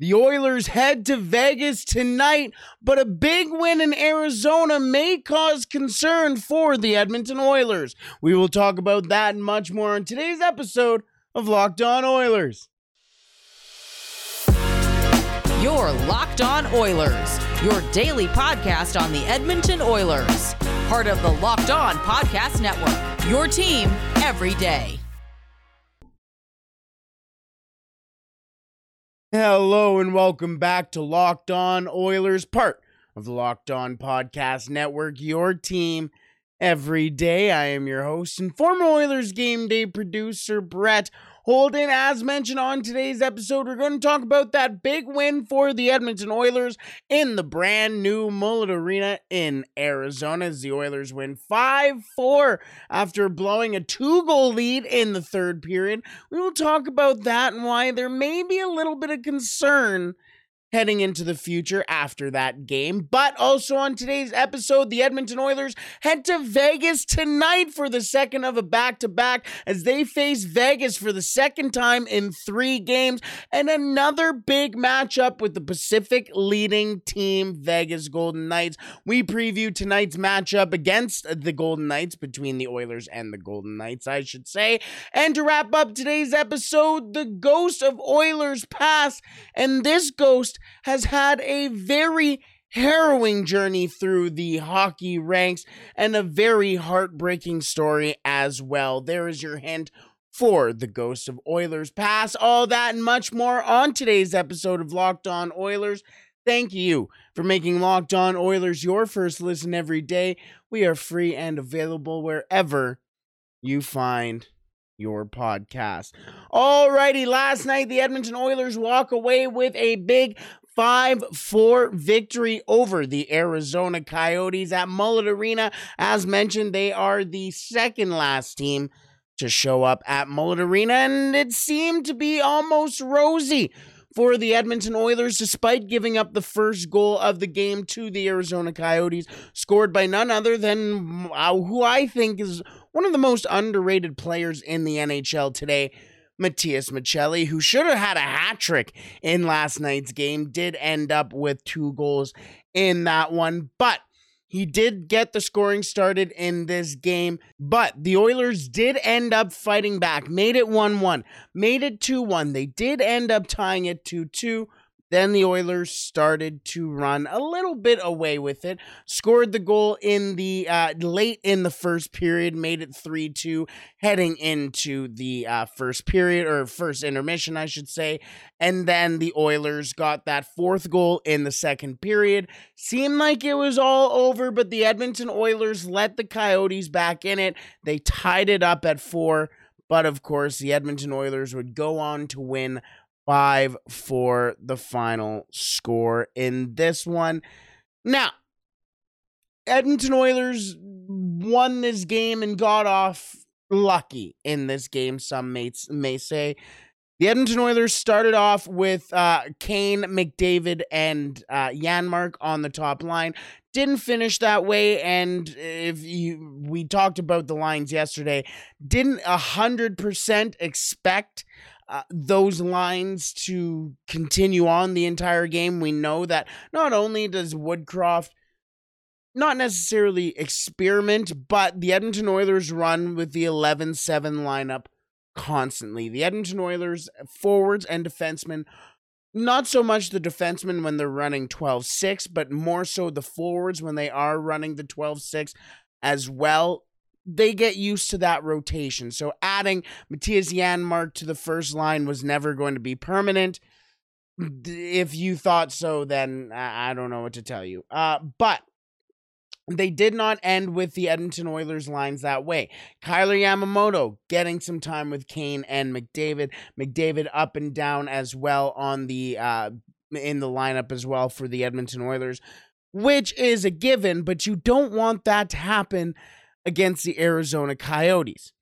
The Oilers head to Vegas tonight, but a big win in Arizona may cause concern for the Edmonton Oilers. We will talk about that and much more on today's episode of Locked On Oilers. Your Locked On Oilers, your daily podcast on the Edmonton Oilers, part of the Locked On Podcast Network. Your team every day. Hello and welcome back to Locked On Oilers, part of the Locked On Podcast Network, your team every day. I am your host and former Oilers game day producer, Brett Holden. As mentioned on today's episode, we're going to talk about that big win for the Edmonton Oilers in the brand new Mullet Arena in Arizona as the Oilers win 5 4 after blowing a two goal lead in the third period. We will talk about that and why there may be a little bit of concern heading into the future after that game. But also on today's episode, the Edmonton Oilers head to Vegas tonight for the second of a back to back as they face Vegas for the second time in three games and another big matchup with the Pacific leading team, Vegas Golden Knights. We preview tonight's matchup against the Golden Knights between the Oilers and the Golden Knights, I should say. And to wrap up today's episode, the ghost of Oilers past and this ghost has had a very harrowing journey through the hockey ranks and a very heartbreaking story as well. There is your hint for the Ghost of Oilers Pass. All that and much more on today's episode of Locked On Oilers. Thank you for making Locked On Oilers your first listen every day. We are free and available wherever you find your podcast. Alrighty, last night the Edmonton Oilers walk away with a big 5 4 victory over the Arizona Coyotes at Mullet Arena. As mentioned, they are the second last team to show up at Mullet Arena, and it seemed to be almost rosy for the Edmonton Oilers, despite giving up the first goal of the game to the Arizona Coyotes, scored by none other than uh, who I think is one of the most underrated players in the NHL today. Matias Maccelli, who should have had a hat trick in last night's game, did end up with two goals in that one. But he did get the scoring started in this game, but the Oilers did end up fighting back, made it 1 1, made it 2 1. They did end up tying it 2 2. Then the Oilers started to run a little bit away with it. Scored the goal in the uh, late in the first period, made it three two, heading into the uh, first period or first intermission, I should say. And then the Oilers got that fourth goal in the second period. Seemed like it was all over, but the Edmonton Oilers let the Coyotes back in it. They tied it up at four. But of course, the Edmonton Oilers would go on to win five for the final score in this one. Now, Edmonton Oilers won this game and got off lucky in this game, some may, may say. The Edmonton Oilers started off with uh, Kane, McDavid, and uh, Janmark on the top line. Didn't finish that way, and if you we talked about the lines yesterday, didn't hundred percent expect uh, those lines to continue on the entire game. We know that not only does Woodcroft not necessarily experiment, but the Edmonton Oilers run with the 11 7 lineup constantly. The Edmonton Oilers forwards and defensemen, not so much the defensemen when they're running 12 6, but more so the forwards when they are running the 12 6 as well they get used to that rotation. So adding Mattias Janmark to the first line was never going to be permanent. If you thought so, then I don't know what to tell you. Uh, but they did not end with the Edmonton Oilers lines that way. Kailer Yamamoto getting some time with Kane and McDavid. McDavid up and down as well on the uh, in the lineup as well for the Edmonton Oilers, which is a given, but you don't want that to happen against the Arizona Coyotes.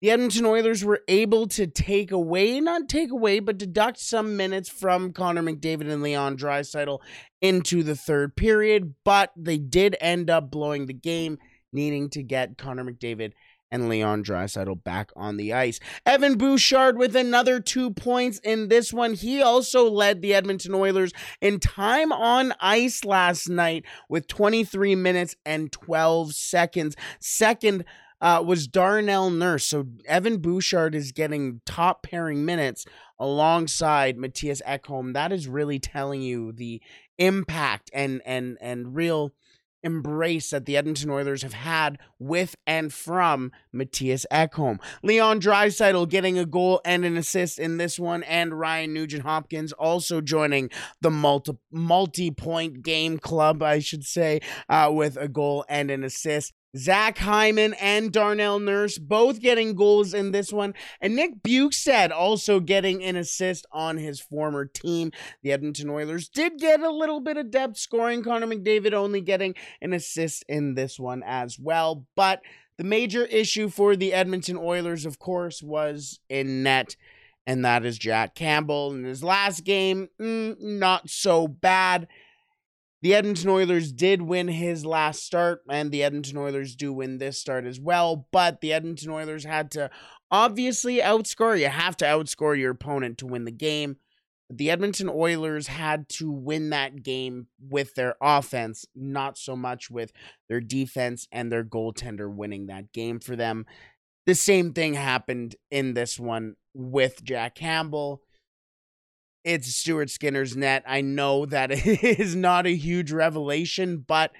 The Edmonton Oilers were able to take away, not take away, but deduct some minutes from Connor McDavid and Leon Draisaitl into the third period, but they did end up blowing the game, needing to get Connor McDavid and Leon Draisaitl back on the ice. Evan Bouchard with another two points in this one. He also led the Edmonton Oilers in time on ice last night with 23 minutes and 12 seconds. Second uh, was Darnell Nurse. So Evan Bouchard is getting top pairing minutes alongside Mattias Ekholm. That is really telling you the impact and and and real embrace that the Edmonton Oilers have had with and from Mattias Ekholm. Leon Draisaitl getting a goal and an assist in this one, and Ryan Nugent Hopkins also joining the multi multi point game club, I should say, uh, with a goal and an assist. Zach Hyman and Darnell Nurse both getting goals in this one, and Nick Bjugstad also getting an assist on his former team. The Edmonton Oilers did get a little bit of depth scoring, Connor McDavid only getting an assist in this one as well. But the major issue for the Edmonton Oilers, of course, was in net and that is Jack Campbell. In his last game, mm, not so bad. The Edmonton Oilers did win his last start, and the Edmonton Oilers do win this start as well. But the Edmonton Oilers had to obviously outscore. You have to outscore your opponent to win the game. The Edmonton Oilers had to win that game with their offense, not so much with their defense and their goaltender winning that game for them. The same thing happened in this one with Jack Campbell it's Stuart Skinner's net. I know that is not a huge revelation, but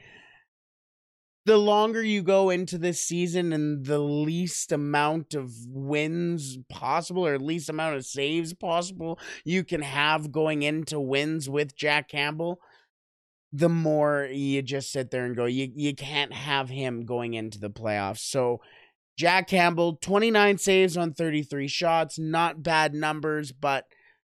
the longer you go into this season and the least amount of wins possible or least amount of saves possible you can have going into wins with Jack Campbell, the more you just sit there and go, you, you can't have him going into the playoffs. So, Jack Campbell, 29 saves on 33 shots, not bad numbers, but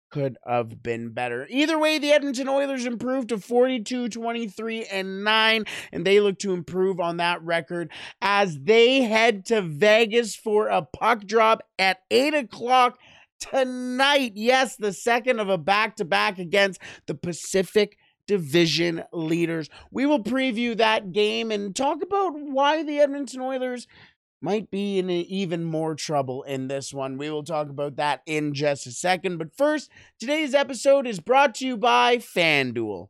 could have been better. Either way, the Edmonton Oilers improved to 42, 23, and 9, and they look to improve on that record as they head to Vegas for a puck drop at 8 o'clock tonight. Yes, the second of a back to back against the Pacific Division leaders. We will preview that game and talk about why the Edmonton Oilers might be in even more trouble in this one. We will talk about that in just a second. But first, today's episode is brought to you by FanDuel.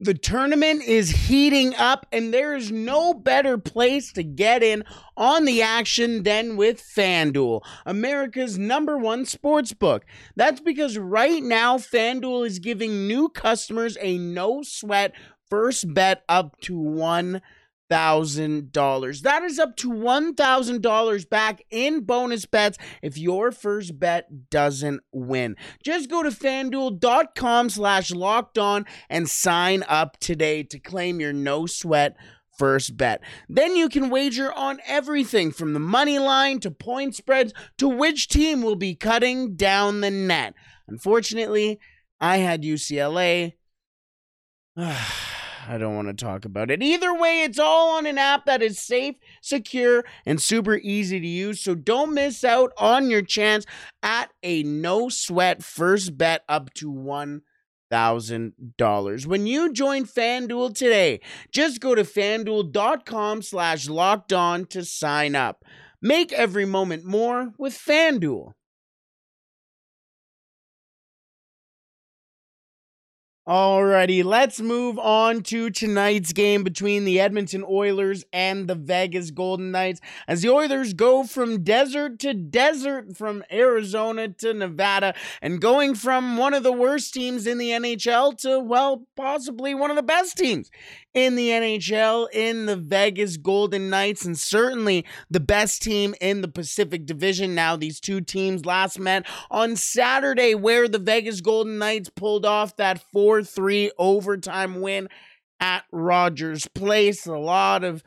The tournament is heating up, and there is no better place to get in on the action than with FanDuel, America's number one sports book. That's because right now, FanDuel is giving new customers a no sweat first bet up to one. $1,000. That is up to $1,000 back in bonus bets if your first bet doesn't win. Just go to fanduel.com slash locked on and sign up today to claim your no sweat first bet. Then you can wager on everything from the money line to point spreads to which team will be cutting down the net. Unfortunately, I had UCLA. I don't want to talk about it. Either way, it's all on an app that is safe, secure, and super easy to use. So don't miss out on your chance at a no sweat first bet up to one thousand dollars when you join FanDuel today. Just go to fanduel.com slash locked on to sign up. Make every moment more with FanDuel. Alrighty, let's move on to tonight's game between the Edmonton Oilers and the Vegas Golden Knights as the Oilers go from desert to desert, from Arizona to Nevada, and going from one of the worst teams in the NHL to, well, possibly one of the best teams in the NHL in the Vegas Golden Knights, and certainly the best team in the Pacific Division. Now, these two teams last met on Saturday, where the Vegas Golden Knights pulled off that 4 3 overtime win at Rogers Place. A lot of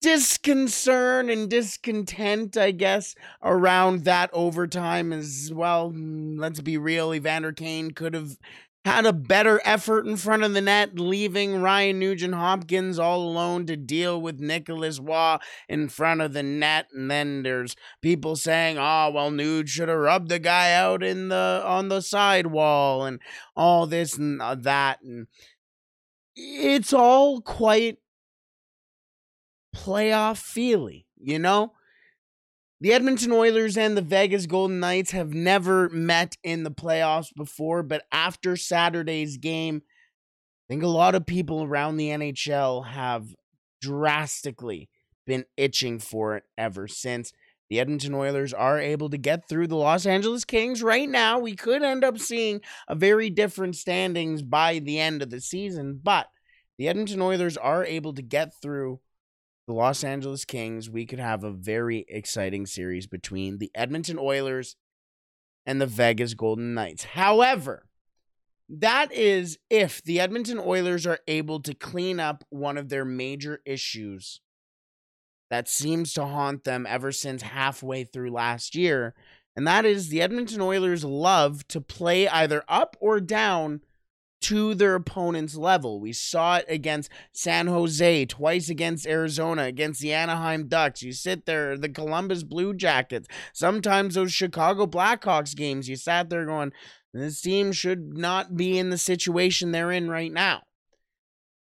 disconcern and discontent, I guess, around that overtime as well. Hmm, let's be real, Evander Kane could have had a better effort in front of the net, leaving Ryan Nugent Hopkins all alone to deal with Nicolas Roy in front of the net. And then there's people saying, "Oh, well, Nuge should have rubbed the guy out in the on the sidewall and all this and uh, that." And it's all quite playoff feely, you know. The Edmonton Oilers and the Vegas Golden Knights have never met in the playoffs before, but after Saturday's game, I think a lot of people around the NHL have drastically been itching for it ever since. The Edmonton Oilers are able to get through the Los Angeles Kings right now. We could end up seeing a very different standings by the end of the season, but the Edmonton Oilers are able to get through the Los Angeles Kings, we could have a very exciting series between the Edmonton Oilers and the Vegas Golden Knights. However, that is if the Edmonton Oilers are able to clean up one of their major issues that seems to haunt them ever since halfway through last year. And that is the Edmonton Oilers love to play either up or down to their opponent's level. We saw it against San Jose, twice against Arizona, against the Anaheim Ducks. You sit there, the Columbus Blue Jackets, sometimes those Chicago Blackhawks games, you sat there going, this team should not be in the situation they're in right now.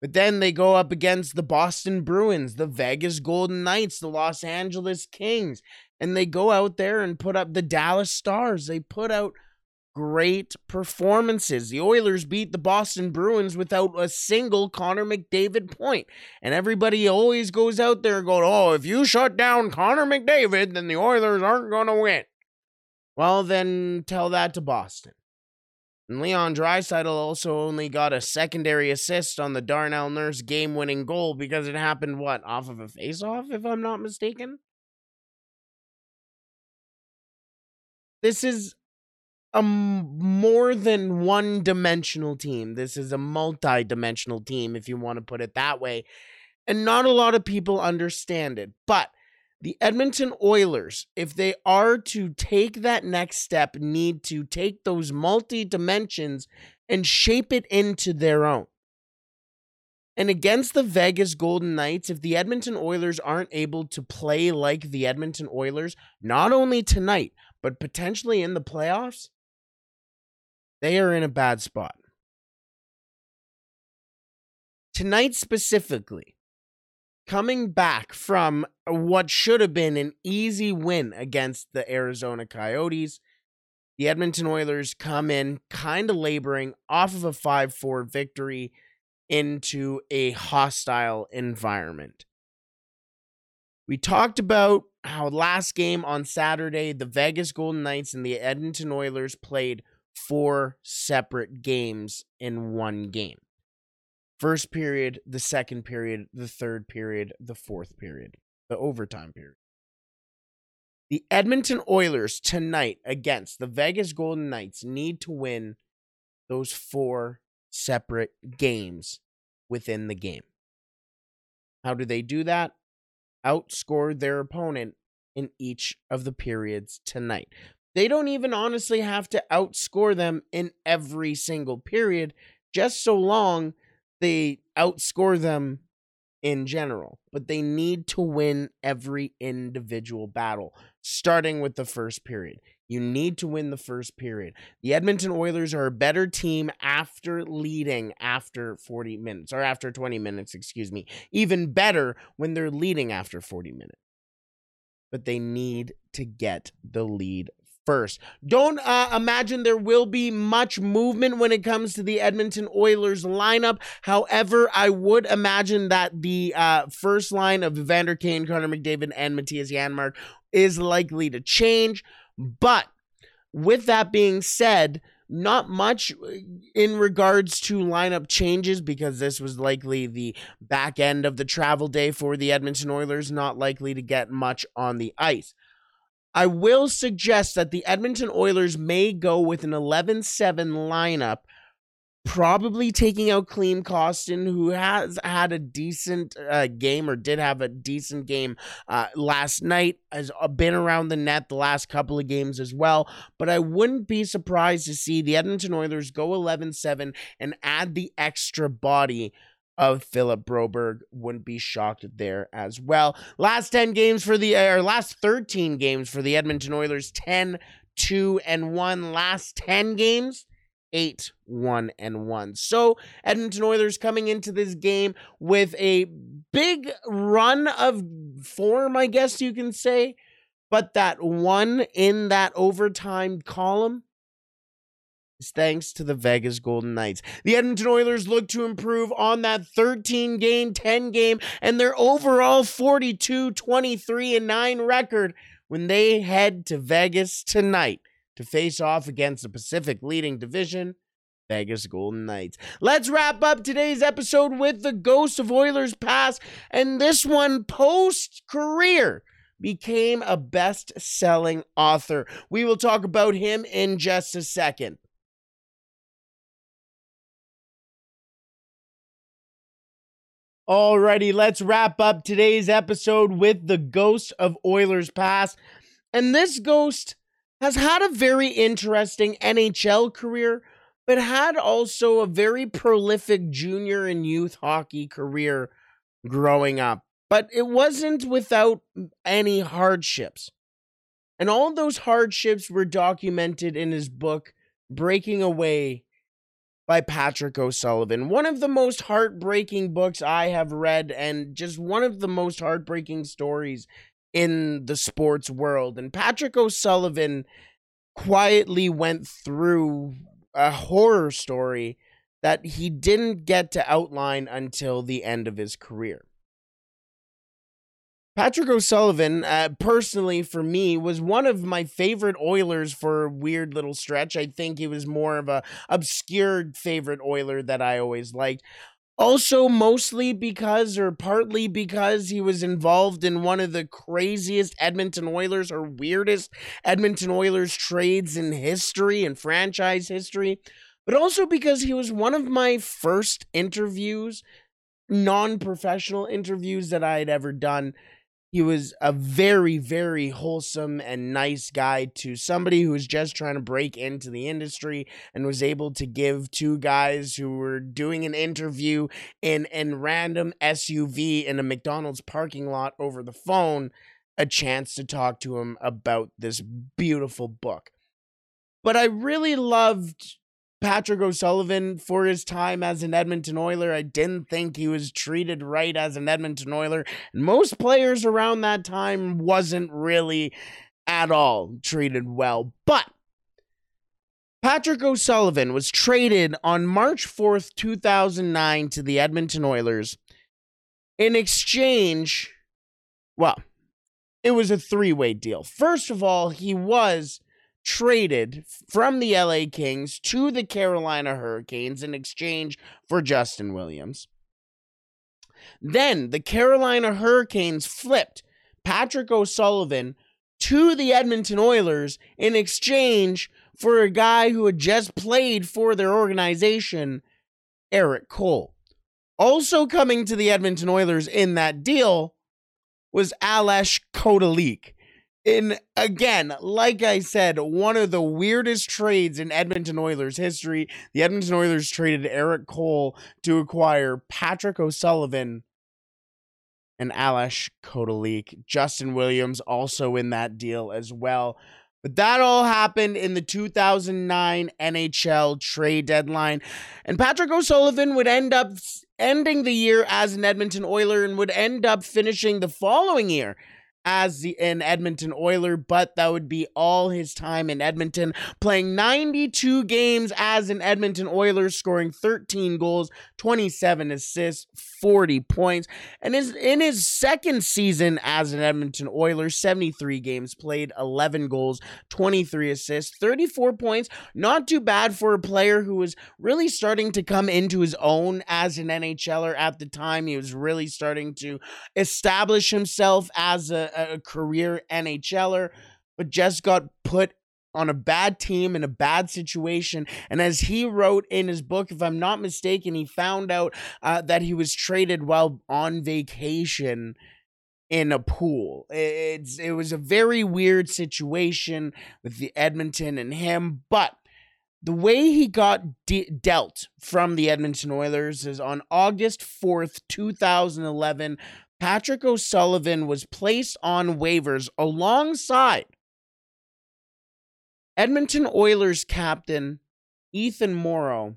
But then they go up against the Boston Bruins, the Vegas Golden Knights, the Los Angeles Kings, and they go out there and put up the Dallas Stars. They put out great performances. The Oilers beat the Boston Bruins without a single Connor McDavid point. And everybody always goes out there going, oh, if you shut down Connor McDavid, then the Oilers aren't going to win. Well, then tell that to Boston. And Leon Draisaitl also only got a secondary assist on the Darnell Nurse game-winning goal because it happened, what, off of a face-off, if I'm not mistaken? This is a more than one dimensional team. This is a multi dimensional team, if you want to put it that way. And not a lot of people understand it. But the Edmonton Oilers, if they are to take that next step, need to take those multi dimensions and shape it into their own. And against the Vegas Golden Knights, if the Edmonton Oilers aren't able to play like the Edmonton Oilers, not only tonight, but potentially in the playoffs, they are in a bad spot. Tonight, specifically, coming back from what should have been an easy win against the Arizona Coyotes, the Edmonton Oilers come in kind of laboring off of a 5 4 victory into a hostile environment. We talked about how last game on Saturday, the Vegas Golden Knights and the Edmonton Oilers played four separate games in one game. First period, the second period, the third period, the fourth period, the overtime period. The Edmonton Oilers tonight against the Vegas Golden Knights need to win those four separate games within the game. How do they do that? Outscore their opponent in each of the periods tonight. They don't even honestly have to outscore them in every single period, just so long they outscore them in general. But they need to win every individual battle, starting with the first period. You need to win the first period. The Edmonton Oilers are a better team after leading after 40 minutes, or after 20 minutes, excuse me. Even better when they're leading after 40 minutes. But they need to get the lead first. Don't uh, imagine there will be much movement when it comes to the Edmonton Oilers lineup. However, I would imagine that the uh, first line of Evander Kane, Connor McDavid, and Mattias Janmark is likely to change. But with that being said, not much uh, in regards to lineup changes because this was likely the back end of the travel day for the Edmonton Oilers, not likely to get much on the ice. I will suggest that the Edmonton Oilers may go with an 11 7 lineup, probably taking out Klim Kostin, who has had a decent uh, game or did have a decent game uh, last night, has uh, been around the net the last couple of games as well. But I wouldn't be surprised to see the Edmonton Oilers go 11 7 and add the extra body of Philip Broberg. Wouldn't be shocked there as well. Last 10 games for the, or last 13 games for the Edmonton Oilers 10, 2, and 1. Last 10 games, 8, 1, and 1. So, Edmonton Oilers coming into this game with a big run of form, I guess you can say. But that one in that overtime column thanks to the Vegas Golden Knights. The Edmonton Oilers look to improve on that 13 game, 10 game, and their overall 42 23 and 9 record when they head to Vegas tonight to face off against the Pacific leading division. Vegas Golden Knights. Let's wrap up today's episode with the Ghost of Oilers Past, and this one post career became a best selling author. We will talk about him in just a second. Alrighty, let's wrap up today's episode with the ghost of Oilers Past. And this ghost has had a very interesting NHL career, but had also a very prolific junior and youth hockey career growing up. But it wasn't without any hardships. And all those hardships were documented in his book, Breaking Away by Patrick O'Sullivan. One of the most heartbreaking books I have read, and just one of the most heartbreaking stories in the sports world. And Patrick O'Sullivan quietly went through a horror story that he didn't get to outline until the end of his career. Patrick O'Sullivan, uh, personally for me, was one of my favorite Oilers for a weird little stretch. I think he was more of a obscure favorite Oiler that I always liked. Also, mostly because, or partly because, he was involved in one of the craziest Edmonton Oilers or weirdest Edmonton Oilers trades in history and franchise history, but also because he was one of my first interviews, non professional interviews that I had ever done he was a very, very wholesome and nice guy to somebody who was just trying to break into the industry and was able to give two guys who were doing an interview in in random SUV in a McDonald's parking lot over the phone a chance to talk to him about this beautiful book. But I really loved Patrick O'Sullivan for his time as an Edmonton Oiler. I didn't think he was treated right as an Edmonton Oiler. And Most players around that time wasn't really at all treated well. But Patrick O'Sullivan was traded on March 4th, 2009 to the Edmonton Oilers in exchange well, it was a three-way deal. First of all, he was traded from the LA Kings to the Carolina Hurricanes in exchange for Justin Williams. Then the Carolina Hurricanes flipped Patrick O'Sullivan to the Edmonton Oilers in exchange for a guy who had just played for their organization, Erik Cole. Also coming to the Edmonton Oilers in that deal was Ales Kotalik in again, like I said, one of the weirdest trades in Edmonton Oilers history. The Edmonton Oilers traded Erik Cole to acquire Patrick O'Sullivan and Ales Kotalik. Justin Williams also in that deal as well. But that all happened in the 2009 NHL trade deadline. And Patrick O'Sullivan would end up ending the year as an Edmonton Oiler and would end up finishing the following year as the, an Edmonton Oiler, but that would be all his time in Edmonton, playing 92 games as an Edmonton Oiler, scoring 13 goals, 27 assists, 40 points. And his, in his second season as an Edmonton Oiler, 73 games played, 11 goals, 23 assists, 34 points. Not too bad for a player who was really starting to come into his own as an NHLer at the time. He was really starting to establish himself as a a career NHLer, but just got put on a bad team in a bad situation. And as he wrote in his book, if I'm not mistaken, he found out uh, that he was traded while on vacation in a pool. It's it was a very weird situation with the Edmonton and him, but the way he got de- dealt from the Edmonton Oilers is on August 4th, 2011, Patrick O'Sullivan was placed on waivers alongside Edmonton Oilers captain Ethan Moreau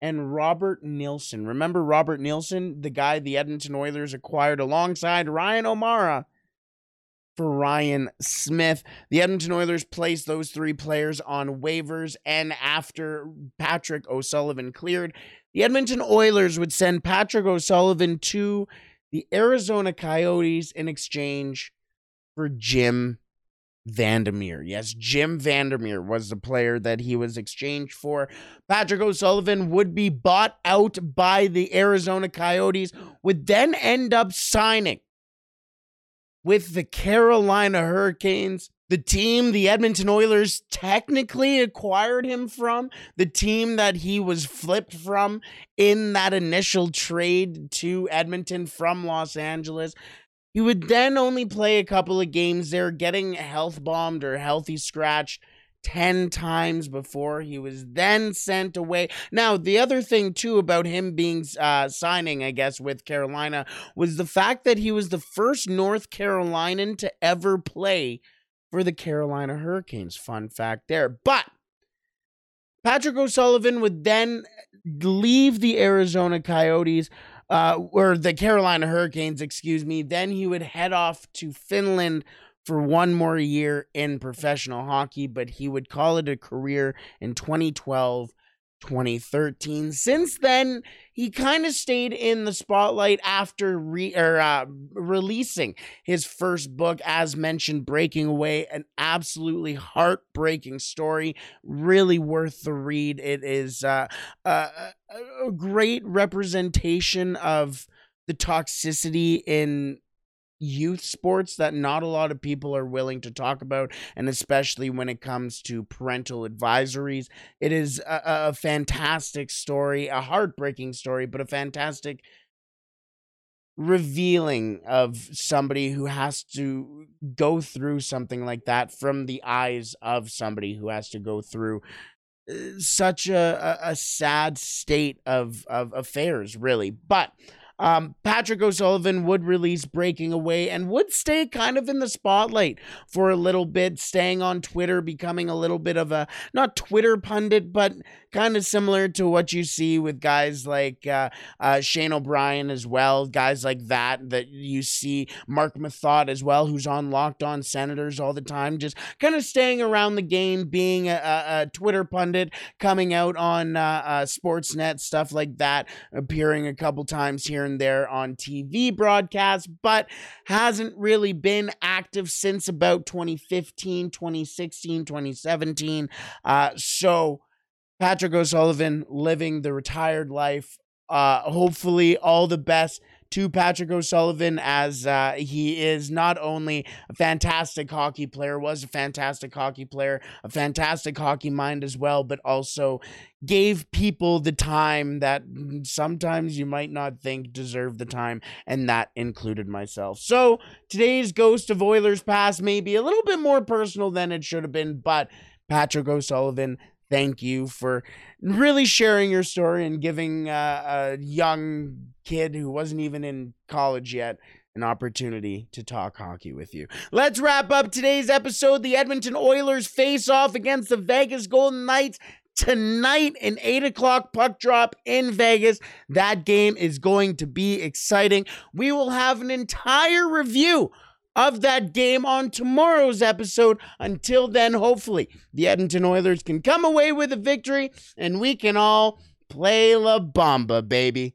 and Robert Nilsson. Remember Robert Nilsson, the guy the Edmonton Oilers acquired alongside Ryan O'Marra for Ryan Smyth. The Edmonton Oilers placed those three players on waivers, and after Patrick O'Sullivan cleared, the Edmonton Oilers would send Patrick O'Sullivan to the Arizona Coyotes in exchange for Jim Vandermeer. Yes, Jim Vandermeer was the player that he was exchanged for. Patrick O'Sullivan would be bought out by the Arizona Coyotes, would then end up signing with the Carolina Hurricanes. The team the Edmonton Oilers technically acquired him from, the team that he was flipped from in that initial trade to Edmonton from Los Angeles. He would then only play a couple of games there, getting health bombed or healthy scratched 10 times before he was then sent away. Now, the other thing, too, about him being uh, signing, I guess, with Carolina was the fact that he was the first North Carolinian to ever play for the Carolina Hurricanes. Fun fact there. But Patrick O'Sullivan would then leave the Arizona Coyotes uh, or the Carolina Hurricanes, excuse me. Then he would head off to Finland for one more year in professional hockey, but he would call it a career in 2012 2013. Since then, he kind of stayed in the spotlight after re- or, uh, releasing his first book, as mentioned, Breaking Away, an absolutely heartbreaking story. Really worth the read. It is uh, a, a great representation of the toxicity in youth sports that not a lot of people are willing to talk about, and especially when it comes to parental advisories. It is a, a fantastic story, a heartbreaking story, but a fantastic revealing of somebody who has to go through something like that from the eyes of somebody who has to go through uh, such a, a, a sad state of, of affairs really but um, Patrick O'Sullivan would release Breaking Away and would stay kind of in the spotlight for a little bit, staying on Twitter, becoming a little bit of a not Twitter pundit, but kind of similar to what you see with guys like uh, uh, Shane O'Brien as well, guys like that that you see Marc Methot as well, who's on Locked On Senators all the time, just kind of staying around the game, being a, a, a Twitter pundit, coming out on uh, uh, Sportsnet, stuff like that, appearing a couple times here and there on TV broadcasts, but hasn't really been active since about 2015, 2016, 2017. Uh, so Patrick O'Sullivan living the retired life. Uh, hopefully, all the best to Patrick O'Sullivan as uh, he is not only a fantastic hockey player, was a fantastic hockey player, a fantastic hockey mind as well, but also gave people the time that sometimes you might not think deserve the time, and that included myself. So today's Ghost of Oilers Past may be a little bit more personal than it should have been, but Patrick O'Sullivan, thank you for really sharing your story and giving uh, a young kid who wasn't even in college yet an opportunity to talk hockey with you. Let's wrap up today's episode. The Edmonton Oilers face off against the Vegas Golden Knights tonight an 8 o'clock puck drop in Vegas. That game is going to be exciting. We will have an entire review of that game on tomorrow's episode. Until then, hopefully, the Edmonton Oilers can come away with a victory and we can all play La Bamba, baby.